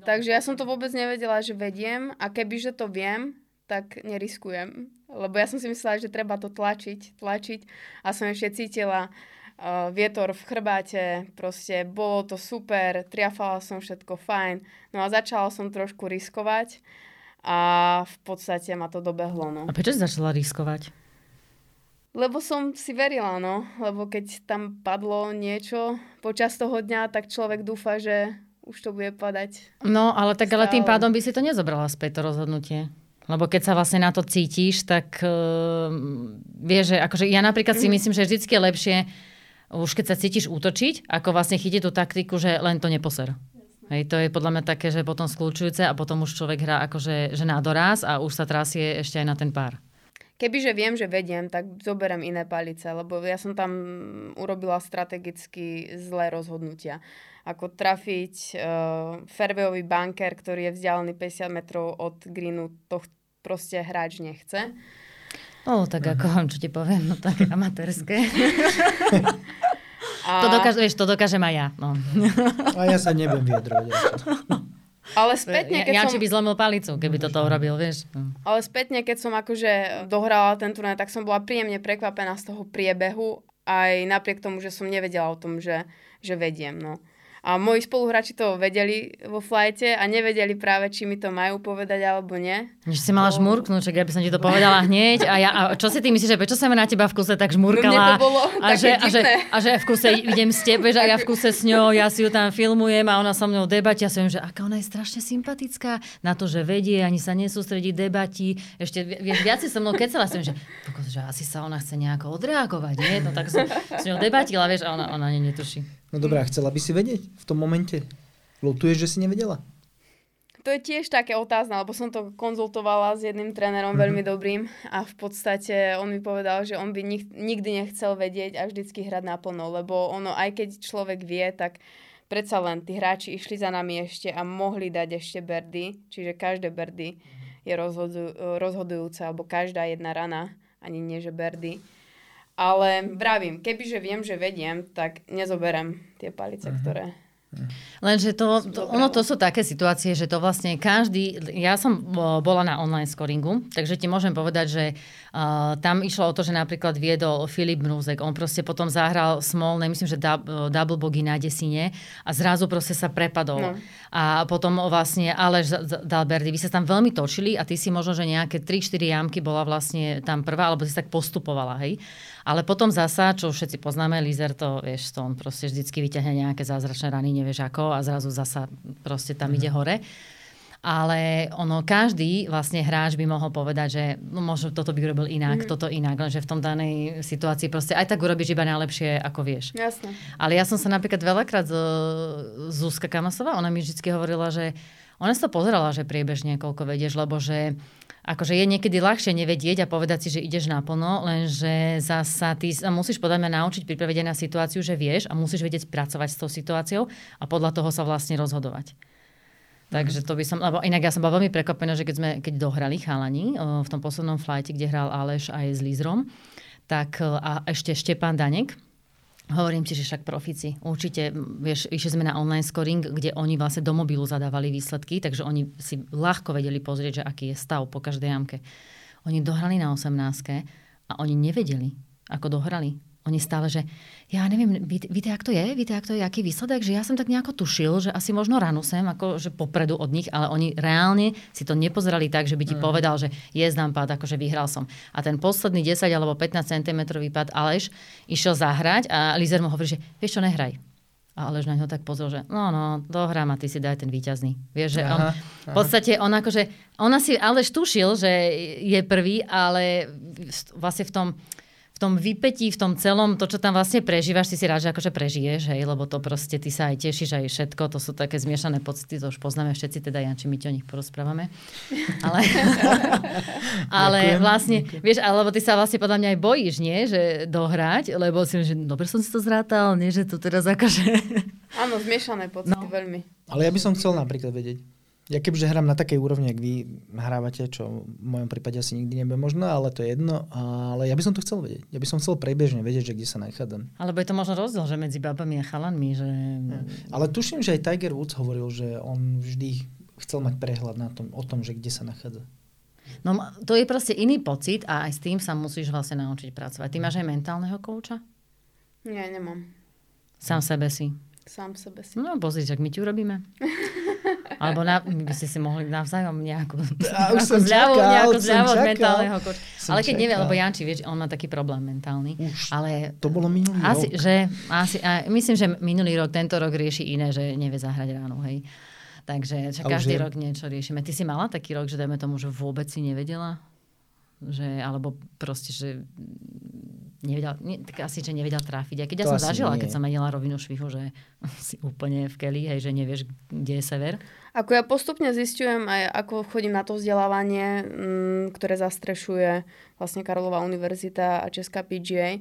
Speaker 3: Takže ja som to vôbec nevedela, že vediem a keby, že to viem, tak neriskujem. Lebo ja som si myslela, že treba to tlačiť, tlačiť a som ešte cítila uh, vietor v chrbáte, proste bolo to super, triafala som všetko fajn. No a začala som trošku riskovať a v podstate ma to dobehlo. No.
Speaker 1: A prečo si začala riskovať?
Speaker 3: Lebo som si verila, no. Lebo keď tam padlo niečo počas toho dňa, tak človek dúfa, že už to bude padať.
Speaker 1: No, ale tak ale tým
Speaker 3: Stále.
Speaker 1: pádom by si to nezobrala späť, to rozhodnutie. Lebo keď sa vlastne na to cítiš, tak uh, vieš, že akože ja napríklad si
Speaker 3: Mhm.
Speaker 1: myslím, že vždycky je lepšie, už keď sa cítiš útočiť, ako vlastne chytiť tú taktiku, že len to neposer. Hej, to je podľa mňa také, že potom skľúčujúce a potom už človek hrá akože že na doraz a už sa trasie ešte aj na ten pár.
Speaker 3: Kebyže viem, že vediem, tak zoberiem iné palice, lebo ja som tam urobila strategicky zlé rozhodnutia. Ako trafiť uh, fairwayový bunker, ktorý je vzdialený 50 metrov od greenu, to ch- proste hráč nechce.
Speaker 1: O, tak ako, čo ti poviem, no tak amatérske.
Speaker 3: A,
Speaker 1: To dokáže, vieš, to dokážem aj ja. No.
Speaker 2: A ja sa nebudem vyjadrovať.
Speaker 3: ale spätne, keď
Speaker 1: ja,
Speaker 3: som...
Speaker 1: by zlomil palicu, keby toto urobil, vieš. No.
Speaker 3: Ale spätne, keď som akože dohrala ten turnaj, tak som bola príjemne prekvapená z toho priebehu, aj napriek tomu, že som nevedela o tom, že, že vediem. No. A moji spoluhráči to vedeli vo flajte a nevedeli práve, či mi to majú povedať alebo nie.
Speaker 1: Že si mala
Speaker 3: No.
Speaker 1: žmurknúť, čak ja by som ti to povedala hneď. A, ja, a čo si ty myslíš, že prečo sa ma na teba v kuse tak
Speaker 3: No
Speaker 1: žmurkala?
Speaker 3: to bolo
Speaker 1: a, že, a, že, a že v kuse idem s tebe, že ja v kuse s ňou, ja si ju tam filmujem a ona so mnou debati. Ja som že aká ona je strašne sympatická na to, že vedie, ani sa nesústredí, debati. Ešte vi- vieš, viac si so mnou kecela. Som, že, že asi sa ona chce nejako odreagovať, nie? No tak som s ňou debatila, vieš, a ona, ona netuší.
Speaker 2: No dobré, a chcela by si vedieť v tom momente? Lutuješ, že si nevedela?
Speaker 3: To je tiež také otázne, lebo som to konzultovala s jedným trénerom veľmi dobrým a v podstate on mi povedal, že on by nik- nikdy nechcel vedieť a vždycky hrať naplno, lebo ono, aj keď človek vie, tak predsa len tí hráči išli za nami ešte a mohli dať ešte berdy, čiže každé berdy je rozhodu- rozhodujúce, alebo každá jedna rana, ani nie že berdy. Ale vravím, kebyže viem, že vediem, tak nezoberem tie palice, ktoré
Speaker 1: Lenže to, to, ono to sú také situácie, že to vlastne každý... Ja som bola na online scoringu, takže ti môžem povedať, že uh, tam išlo o to, že napríklad viedol Filip Mrúzek. On proste potom zahral smolné, myslím, že dub, double bogy na desine a zrazu proste sa prepadol.
Speaker 3: No.
Speaker 1: A potom vlastne Aleš z- z- dal Berdy. Vy sa tam veľmi točili a ty si možno, že nejaké 3-4 jamky bola vlastne tam prvá, alebo si tak postupovala, hej. Ale potom zasa, čo všetci poznáme, Lizer to, vieš, to on proste vždycky vyťahne nejaké zázračné rany, nevieš ako, a zrazu zasa proste tam ide hore. Ale ono, každý vlastne hráč by mohol povedať, že no, možno toto by urobil inak, mm. toto inak, lenže v tom danej situácii proste aj tak urobíš iba najlepšie, ako vieš.
Speaker 3: Jasné.
Speaker 1: Ale ja som sa napríklad veľakrát z Zuzka Kamasová, ona mi vždy hovorila, že ona si to pozerala, že priebežne koľko vedieš, lebo že akože je niekedy ľahšie nevedieť a povedať si, že ideš naplno, lenže zasa ty sa musíš podľa mňa naučiť pripraviť na situáciu, že vieš a musíš vedieť pracovať s tou situáciou a podľa toho sa vlastne rozhodovať. Takže to by som, lebo inak ja som bola veľmi prekvapená, že keď, sme, keď dohrali chalani v tom poslednom flighte, kde hral Aleš aj s Lízrom, tak e, a ešte Štepán Danek, Hovorím ti, že však profici. Určite, vieš, išli sme na online scoring, kde oni vlastne do mobilu zadávali výsledky, takže oni si ľahko vedeli pozrieť, že aký je stav po každej jamke. Oni dohrali na 18 a oni nevedeli, ako dohrali. Oni stále, že ja neviem, víte, víte, jak to je? Víte, jak to je, aký výsledek? Že ja som tak nejako tušil, že asi možno ranu sem, ako že popredu od nich, ale oni reálne si to nepozerali tak, že by ti mm. povedal, že jezdám pád, akože vyhral som. A ten posledný 10 alebo 15 cm pád Aleš išiel zahrať a Lizer mu hovorí, že vieš čo, nehraj. A Aleš na ňo tak pozrel, že no, no, dohrám a ty si daj ten výťazný. Vieš, že on,
Speaker 2: Aha,
Speaker 1: v podstate on akože, ona si Aleš tušil, že je prvý, ale vlastne v tom, v tom vypetí, v tom celom, to, čo tam vlastne prežívaš, ty si rád, že akože prežiješ, hej, lebo to proste ty sa aj tešíš, aj všetko, to sú také zmiešané pocity, to už poznáme všetci, teda Janči, my ti o nich porozprávame. Ale, ale
Speaker 2: Ďakujem,
Speaker 1: vlastne,
Speaker 2: ďakujem.
Speaker 1: vieš, alebo ty sa vlastne podľa mňa aj bojíš, nie, že dohrať, lebo si že dobre som si to zrátal, nie, že to teraz akože...
Speaker 3: Áno, zmiešané pocity
Speaker 1: No.
Speaker 3: veľmi.
Speaker 2: Ale ja by som chcel napríklad vedieť. Ja kebyže hrám na takej úrovni, ak vy hrávate, čo v mojom prípade asi nikdy nebude možno, ale to je jedno. Ale ja by som to chcel vedieť. Ja by som chcel prebežne vedieť, že kde sa nachádzam.
Speaker 1: Alebo je to možno rozdiel, že medzi babami a chalanmi, že...
Speaker 2: Ale tuším, že aj Tiger Woods hovoril, že on vždy chcel mať prehľad na tom, o tom, že kde sa nachádza.
Speaker 1: No to je proste iný pocit a aj s tým sa musíš vlastne naučiť pracovať. Ty máš aj mentálneho kouča?
Speaker 3: Nie, nemám.
Speaker 1: Sám sebe si.
Speaker 3: Sám sebe si.
Speaker 1: No pozri, ak my ti urobíme. Alebo na, my by ste si mohli navzájom nejakú,
Speaker 2: A už som
Speaker 1: zľavu,
Speaker 2: čakal,
Speaker 1: nejakú zľavu od mentálneho kouča.
Speaker 2: Som
Speaker 1: Ale keď nevie,
Speaker 2: čakal.
Speaker 1: lebo Janči, vieš, on má taký problém mentálny.
Speaker 2: Už.
Speaker 1: Ale
Speaker 2: To bolo minulý
Speaker 1: asi,
Speaker 2: rok.
Speaker 1: že, asi, a myslím, že minulý rok, tento rok rieši iné, že nevie zahrať ráno, hej. Takže
Speaker 2: už
Speaker 1: každý
Speaker 2: je?
Speaker 1: rok niečo riešime. Ty si mala taký rok, že dajme tomu, že vôbec si nevedela? Že, alebo proste, že nevedel, nie, tak asi, že nevedel tráfiť. A keď ja
Speaker 2: To
Speaker 1: som
Speaker 2: asi
Speaker 1: zažila,
Speaker 2: nie.
Speaker 1: keď som menila rovinu švihu, že si úplne v keli, hej, že nevieš, kde je sever.
Speaker 3: Ako ja postupne zistujem aj ako chodím na to vzdelávanie, mm, ktoré zastrešuje vlastne Karlová univerzita a Česká PGA,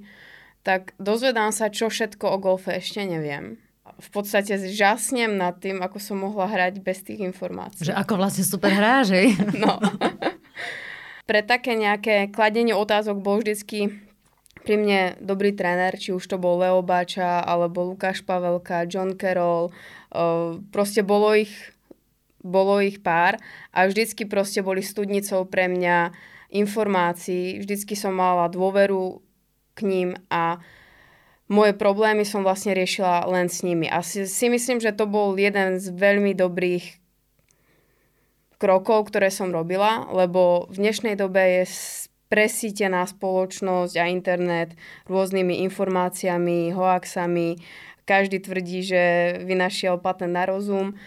Speaker 3: tak dozvedám sa, čo všetko o golfe ešte neviem. V podstate žasnem nad tým, ako som mohla hrať bez tých informácií.
Speaker 1: Že ako vlastne super hráš, hej.
Speaker 3: No. Pre také nejaké kladenie otázok bol vždycky pri mne dobrý tréner, či už to bol Leo Bača, alebo Lukáš Pavelka, John Carroll. Uh, proste bolo ich, bolo ich pár a vždycky proste boli studnicou pre mňa informácií. Vždycky som mala dôveru k ním a moje problémy som vlastne riešila len s nimi. A si, si myslím, že to bol jeden z veľmi dobrých krokov, ktoré som robila, lebo v dnešnej dobe je presítená spoločnosť a internet rôznymi informáciami, hoaxami. Každý tvrdí, že vynašiel patent na rozum,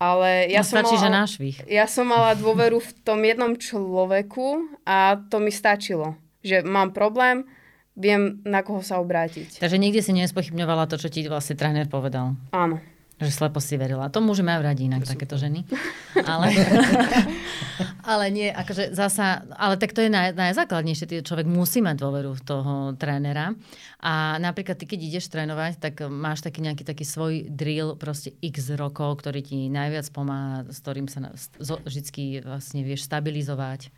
Speaker 3: ale ja
Speaker 1: no,
Speaker 3: som
Speaker 1: stačí,
Speaker 3: mala... Ja som mala dôveru v tom jednom človeku a to mi stačilo. Že mám problém, viem, na koho sa obrátiť.
Speaker 1: Takže nikdy si nespochybňovala to, čo ti vlastne tréner povedal.
Speaker 3: Áno.
Speaker 1: Že slepo si verila. To muži majú radi inak, takéto ženy. Ale, ale nie, akože zasa, ale tak to je naj, najzákladnejšie. Ty človek musí mať dôveru v toho trénera. A napríklad ty, keď ideš trénovať, tak máš taký nejaký taký svoj drill, proste x rokov, ktorý ti najviac pomáha, s ktorým sa vždycky vlastne vieš stabilizovať.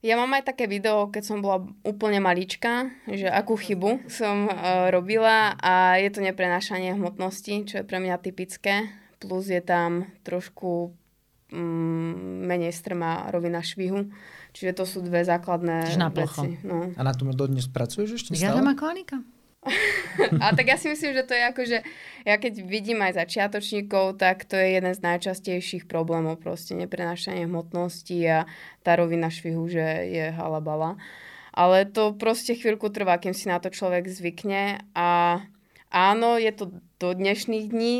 Speaker 3: Ja mám aj také video, keď som bola úplne malička, že akú chybu som uh, robila a je to neprenášanie hmotnosti, čo je pre mňa typické. Plus je tam trošku mm, menej strmá rovina švihu. Čiže to sú dve základné
Speaker 1: Čiže na plocho.
Speaker 3: veci. No.
Speaker 2: A na tom dodnes pracuješ ešte
Speaker 1: Ja
Speaker 2: stále?
Speaker 1: mám ako Anika.
Speaker 3: A tak ja si myslím, že to je ako, že ja keď vidím aj začiatočníkov, tak to je jeden z najčastejších problémov, proste neprenášanie hmotnosti a tá rovina švihu, že je halabala. Ale to proste chvíľku trvá, kým si na to človek zvykne a áno, je to do dnešných dní,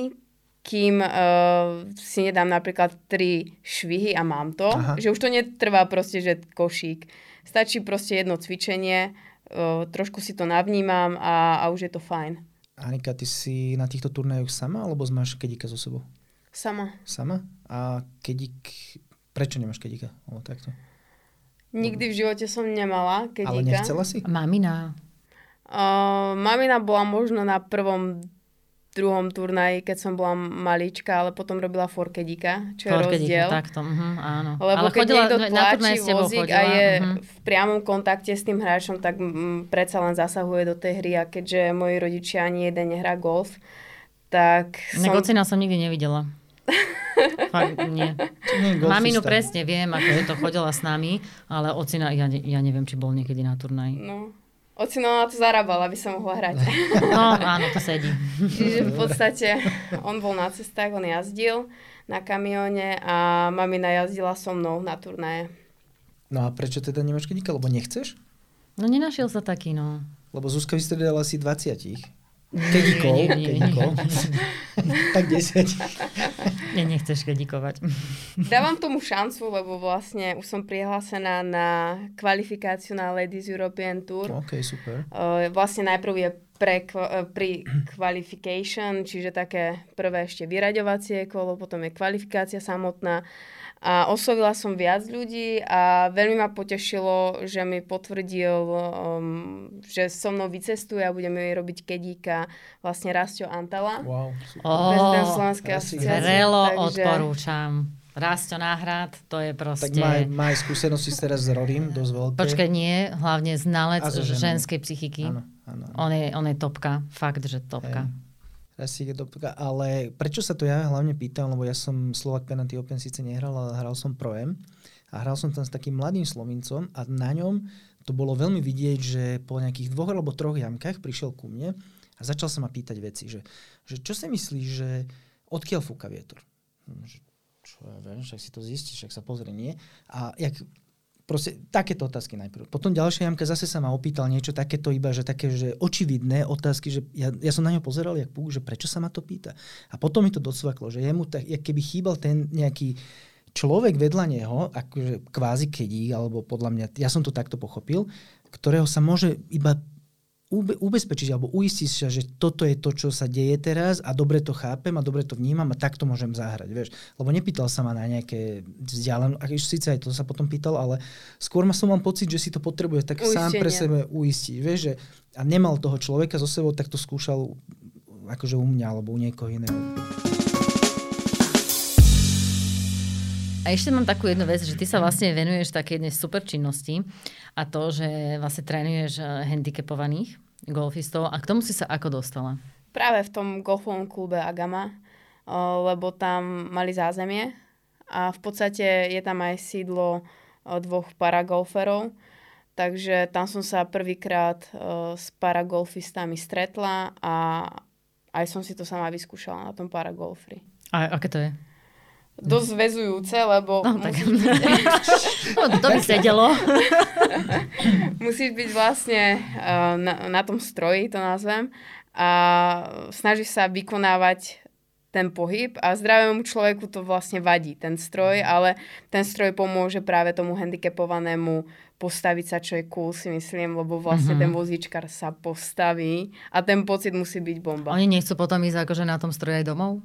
Speaker 3: kým uh, si nedám napríklad tri švihy a mám to,
Speaker 2: Aha.
Speaker 3: že už to netrvá proste, že košík. Stačí proste jedno cvičenie, uh, trošku si to navnímam a, a už je to fajn.
Speaker 2: Anika, ty si na týchto turnajoch sama, alebo máš kedíka so sebou?
Speaker 3: Sama.
Speaker 2: Sama? A kedík... Prečo nemáš kedíka? O, takto.
Speaker 3: Nikdy v živote som nemala kedíka.
Speaker 2: Ale nechcela si?
Speaker 1: Mamina.
Speaker 3: Uh, mamina bola možno na prvom, druhom turnaji, keď som bola malička, ale potom robila forkedíka, čo je
Speaker 1: Forkedíka,
Speaker 3: rozdiel.
Speaker 1: Takto, uh-huh, áno.
Speaker 3: Lebo
Speaker 1: Ale
Speaker 3: keď
Speaker 1: chodila,
Speaker 3: niekto tlačí vozík
Speaker 1: chodila,
Speaker 3: a je
Speaker 1: mhm.
Speaker 3: v priamom kontakte s tým hráčom, tak mm, predsa len zasahuje do tej hry a keďže moji rodičia ani jeden nehrá golf, tak som...
Speaker 1: ocina som nikdy nevidela. Fakt, nie. Maminu presne viem, akože to chodila s nami, ale ocina, ja, ne- ja neviem, či bol niekedy na turnaji.
Speaker 3: No, ocino na to zarábal, aby sa mohla hrať.
Speaker 1: No, áno, to sedí.
Speaker 3: Čiže v podstate on bol na cestách, on jazdil na kamióne a mamina jazdila so mnou na turnaje.
Speaker 2: No a prečo teda nemáš kedíka? Lebo nechceš?
Speaker 1: No nenašiel sa taký, no.
Speaker 2: Lebo Zuzka vystredala asi 20. Kedikov,
Speaker 1: Nie, nie, nie,
Speaker 2: kedikov. tak 10.
Speaker 1: Nie, nechceš kedikovať.
Speaker 3: Dávam tomu šancu, lebo vlastne už som prihlásená na kvalifikáciu na Ladies European Tour.
Speaker 2: OK, super.
Speaker 3: Vlastne najprv je pre, uh, pri qualification, čiže také prvé ešte vyraďovacie kolo, potom je kvalifikácia samotná. A oslovila som viac ľudí a veľmi ma potešilo, že mi potvrdil, um, že so mnou vycestuje a budeme robiť kedíka vlastne Rastio Antala.
Speaker 2: Wow, super.
Speaker 3: Prezident
Speaker 1: Ó,
Speaker 3: Slovenskej asociácie. Takže-
Speaker 1: odporúčam. Rasto náhrad, to je
Speaker 2: Tak
Speaker 1: proste...
Speaker 2: má, má aj skúsenosti teraz s Rorim, dosť veľké.
Speaker 1: Počkaj, nie, hlavne znalec ženskej psychiky.
Speaker 2: Áno, áno. áno.
Speaker 1: On je, on je topka, fakt, že topka.
Speaker 2: Hej. Asi to, ale prečo sa to ja hlavne pýtam, lebo ja som Slovak Penalty Open síce nehral, ale hral som Pro-M a hral som tam s takým mladým Slovincom a na ňom to bolo veľmi vidieť, že po nejakých dvoch alebo troch jamkách prišiel ku mne a začal sa ma pýtať veci, že, že čo si myslíš, že odkiaľ fúka vietor? Hm, Že, čo ja viem, však si to zistíš, však sa pozrie, nie? A jak, proste takéto otázky najprv. Potom ďalšia jamka zase sa ma opýtal niečo takéto iba, že také, že očividné otázky, že ja, ja som na ňo pozeral, jak púk, že prečo sa ma to pýta. A potom mi to docvaklo, že jemu tak, keby chýbal ten nejaký človek vedľa neho, akože kvázi kedík, alebo podľa mňa, ja som to takto pochopil, ktorého sa môže iba ubezpečiť alebo uistiť sa, že toto je to, čo sa deje teraz a dobre to chápem a dobre to vnímam a takto môžem zahrať, vieš. Lebo nepýtal sa ma na nejaké vzdialené, a síce aj to sa potom pýtal, ale skôr ma som mal pocit, že si to potrebuje tak sám pre
Speaker 3: Uistenie.
Speaker 2: sebe uistiť, vieš, že a nemal toho človeka so sebou, tak to skúšal akože u mňa alebo u niekoho iného.
Speaker 1: A ešte mám takú jednu vec, že ty sa vlastne venuješ také jednej super činnosti a to, že vlastne trénuješ eh, handicapovaných golfistov. A k tomu si sa ako dostala?
Speaker 3: Práve v tom golfovom klube Agama, o, lebo tam mali zázemie a v podstate je tam aj sídlo o, dvoch paragolferov, takže tam som sa prvýkrát s paragolfistami stretla a aj som si to sama vyskúšala na tom paragolfri.
Speaker 1: A aké to je?
Speaker 3: Dosť zväzujúce, lebo
Speaker 1: No, tak.
Speaker 3: musíš,
Speaker 1: no, to by sedelo.
Speaker 3: musíš byť vlastne uh, na, na tom stroji, to nazvem, a snažíš sa vykonávať ten pohyb a zdravému človeku to vlastne vadí, ten stroj, ale ten stroj pomôže práve tomu handicapovanému postaviť sa, čo je cool, si myslím, lebo vlastne
Speaker 1: Mhm.
Speaker 3: ten vozíčkar sa postaví a ten pocit musí byť bomba.
Speaker 1: Oni nechcú potom ísť akože na tom stroji aj domov?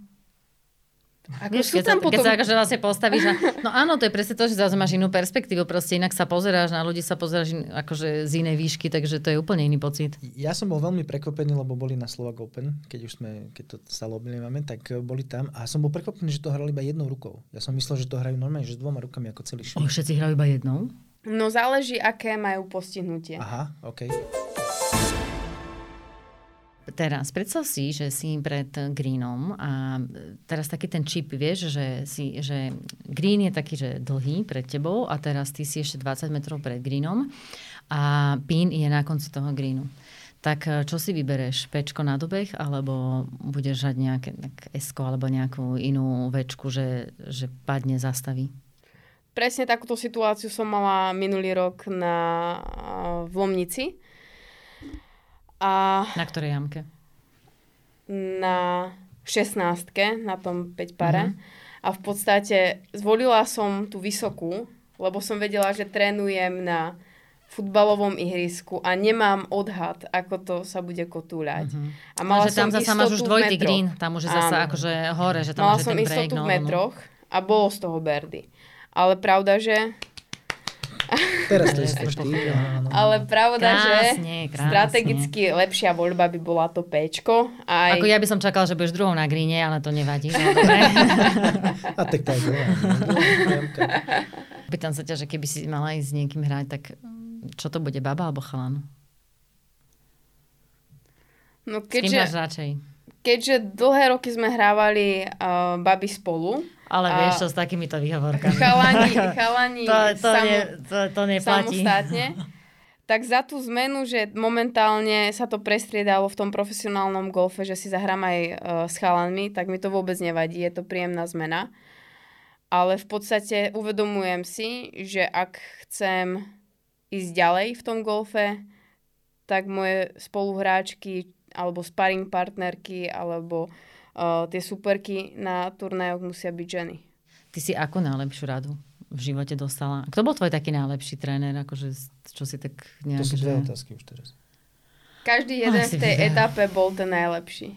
Speaker 3: Ako
Speaker 1: Vieš,
Speaker 3: sú
Speaker 1: keď, sa,
Speaker 3: tam
Speaker 1: keď
Speaker 3: potom...
Speaker 1: sa akože vlastne postavíš na... No áno, to je presne to, že zrazu máš inú perspektívu, proste inak sa pozeráš, na ľudí sa pozeráš in, akože z inej výšky, takže to je úplne iný pocit.
Speaker 2: Ja som bol veľmi prekvapený, lebo boli na Slovak Open, keď už sme, keď to sa máme, tak eh, boli tam a som bol prekvapený, že to hrali iba jednou rukou. Ja som myslel, že to hrajú normálne, že s dvoma rukami ako celý švih.
Speaker 1: všetci hrajú iba jednou?
Speaker 3: No záleží, aké majú postihnutie.
Speaker 2: Aha, OK.
Speaker 1: Teraz predstav si, že si pred greenom a teraz taký ten čip, vieš, že, si, že green je taký, že dlhý pred tebou a teraz ty si ešte 20 metrov pred greenom a pin je na konci toho greenu. Tak eh, čo si vybereš? Pečko na dobeh alebo budeš žať nejaké tak esko alebo nejakú inú večku, že, že padne, zastaví?
Speaker 3: Presne takúto situáciu som mala minulý rok na, v Lomnici. A
Speaker 1: Na ktorej jamke?
Speaker 3: na 16 na tom 5 pare. A v podstate zvolila som tú vysokú, lebo som vedela, že trénujem na futbalovom ihrisku a nemám odhad, ako to sa bude kotúľať. A
Speaker 1: Mala
Speaker 3: mala
Speaker 1: že tam
Speaker 3: som
Speaker 1: zasa máš už
Speaker 3: istotu
Speaker 1: dvojitý green, tam už je zasa
Speaker 3: Áno.
Speaker 1: akože hore, že tam
Speaker 3: Mala som
Speaker 1: ten break.
Speaker 3: istotu
Speaker 1: No,
Speaker 3: v
Speaker 1: no, no.
Speaker 3: metroch a bolo z toho berdy. Ale pravda, že
Speaker 2: Teraz to isté.
Speaker 3: Ale pravda, že
Speaker 1: Krásne, krásne.
Speaker 3: strategicky lepšia voľba by bola to Pčko. Aj...
Speaker 1: Ako ja by som čakala, že budeš druhou na gríne, ale to nevadí. No.
Speaker 2: A tak tak. no, jamka.
Speaker 1: Pýtam sa ťa, že keby si mala ísť s niekým hrať, tak mm, čo to bude, baba alebo chalan?
Speaker 3: no
Speaker 1: S kým máš
Speaker 3: keďže,
Speaker 1: radšej?
Speaker 3: keďže dlhé roky sme hrávali uh, baby spolu,
Speaker 1: Ale
Speaker 3: A-
Speaker 1: vieš čo s takýmito výhovorkami.
Speaker 3: chalani, chalani
Speaker 1: to, to,
Speaker 3: samo,
Speaker 1: ne, to, to neplatí.
Speaker 3: samostatne, tak za tú zmenu, že momentálne sa to prestriedalo v tom profesionálnom golfe, že si zahrám aj uh, s chalanmi, tak mi to vôbec nevadí, je to príjemná zmena. Ale v podstate uvedomujem si, že ak chcem ísť ďalej v tom golfe, tak moje spoluhráčky alebo sparring partnerky alebo uh, tie superky na turnajoch musia byť ženy.
Speaker 1: Ty si ako najlepšiu radu v živote dostala? Kto bol tvoj taký najlepší tréner? Akože, čo si tak nejak,
Speaker 2: To sú dve
Speaker 1: že...
Speaker 2: otázky už teraz.
Speaker 3: Každý jeden
Speaker 1: Asi
Speaker 3: v tej
Speaker 1: veľa.
Speaker 3: etape bol ten najlepší.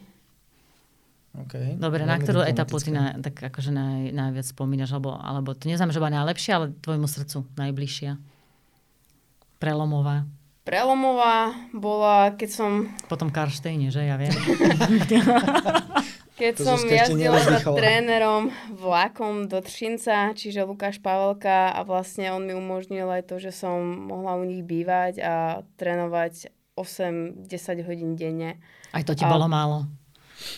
Speaker 2: Okay.
Speaker 1: Dobre, na
Speaker 2: Veľmi
Speaker 1: ktorú etapu ty na, tak akože naj, najviac spomínaš? Alebo, alebo to neznamená, že bola najlepšia, ale tvojmu srdcu najbližšia? Prelomová.
Speaker 3: Prelomová bola, keď som,
Speaker 1: Potom Karštejne, že? Ja viem.
Speaker 3: keď
Speaker 2: To
Speaker 3: som jazdila za trénerom vlakom do Třinca, čiže Lukáš Pavelka a vlastne on mi umožnil aj to, že som mohla u nich bývať a trénovať 8-10 hodín denne.
Speaker 1: Aj to ti
Speaker 3: A-
Speaker 1: bolo málo.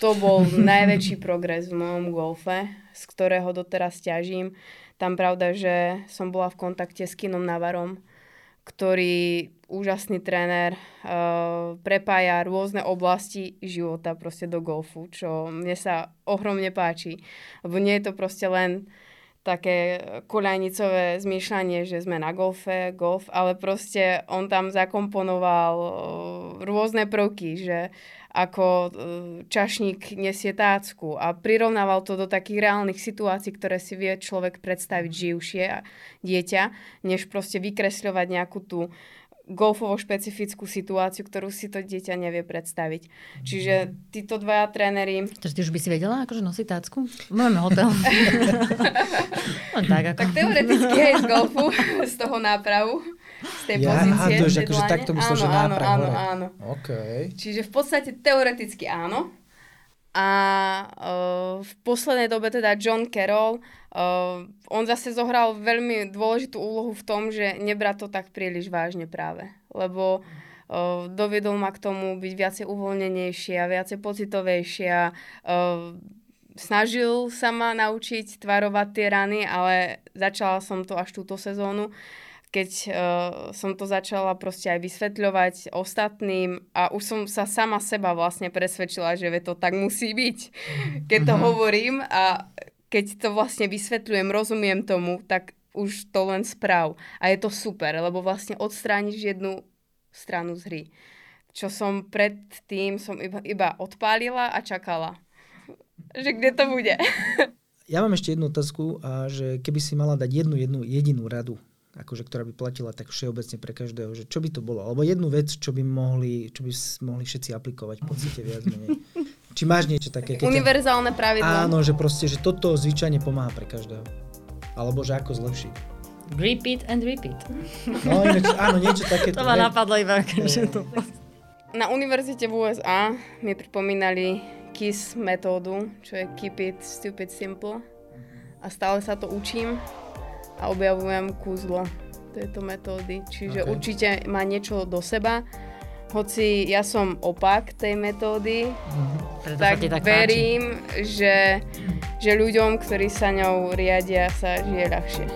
Speaker 3: To bol najväčší progres v mojom golfe, z ktorého doteraz ťažím. Tam pravda, že som bola v kontakte s Kinom Navarom, ktorý úžasný tréner, uh, prepája rôzne oblasti života proste do golfu, čo mne sa ohromne páči. Lebo nie je to proste len také koľajnicové zmýšľanie, že sme na golfe, golf, ale proste on tam zakomponoval uh, rôzne prvky, že ako uh, čašník nesie tácku a prirovnával to do takých reálnych situácií, ktoré si vie človek predstaviť živšie a dieťa, než proste vykresľovať nejakú tú golfovo špecifickú situáciu, ktorú si to dieťa nevie predstaviť. Čiže títo dvaja tréneri
Speaker 1: Takže ty už by si vedela akože nosiť tácku? Máme hotel. Len tak ako.
Speaker 3: Tak teoreticky aj z golfu, z toho nápravu, z tej
Speaker 2: Ja,
Speaker 3: pozície.
Speaker 2: aha, to je, akože takto myslel,
Speaker 3: áno,
Speaker 2: že
Speaker 3: áno, áno,
Speaker 2: hore.
Speaker 3: áno.
Speaker 2: OK.
Speaker 3: Čiže v podstate teoreticky áno. A uh, v poslednej dobe teda John Carroll, uh, on zase zohral veľmi dôležitú úlohu v tom, že nebra to tak príliš vážne práve. Lebo uh, doviedol ma k tomu byť viacej uvoľnenejšia, viacej pocitovejšia. Uh, snažil sa ma naučiť tvarovať tie rany, ale začala som to až túto sezónu keď uh, som to začala proste aj vysvetľovať ostatným a už som sa sama seba vlastne presvedčila, že to tak musí byť. Keď to hovorím a keď to vlastne vysvetľujem, rozumiem tomu, tak už to len správ. A je to super, lebo vlastne odstrániš jednu stranu z hry. Čo som predtým som iba, iba odpálila a čakala. Že kde to bude.
Speaker 2: Ja mám ešte jednu otázku, a že keby si mala dať jednu, jednu jedinú radu, akože, ktorá by platila tak všeobecne pre každého, že čo by to bolo? Alebo jednu vec, čo by mohli, čo by mohli všetci aplikovať v podstate viac menej. Či máš niečo také? keď
Speaker 3: Univerzálne pravidlo.
Speaker 2: Áno, že proste, že toto zvyčajne pomáha pre každého. Alebo že ako zlepšiť.
Speaker 1: Repeat and repeat.
Speaker 2: No, ináč, áno, niečo také.
Speaker 1: To ma napadlo iba, že to...
Speaker 3: Na univerzite v USA mi pripomínali KISS metódu, čo je Keep It Stupid Simple. A stále sa to učím a objavujem kúzlo tejto metódy. Čiže
Speaker 2: Ok.
Speaker 3: okay. určite má niečo do seba. Hoci ja som opak tej metódy,
Speaker 1: sa
Speaker 3: tak,
Speaker 1: tak
Speaker 3: verím, že, že ľuďom, ktorí sa ňou riadia, sa žije ľahšie.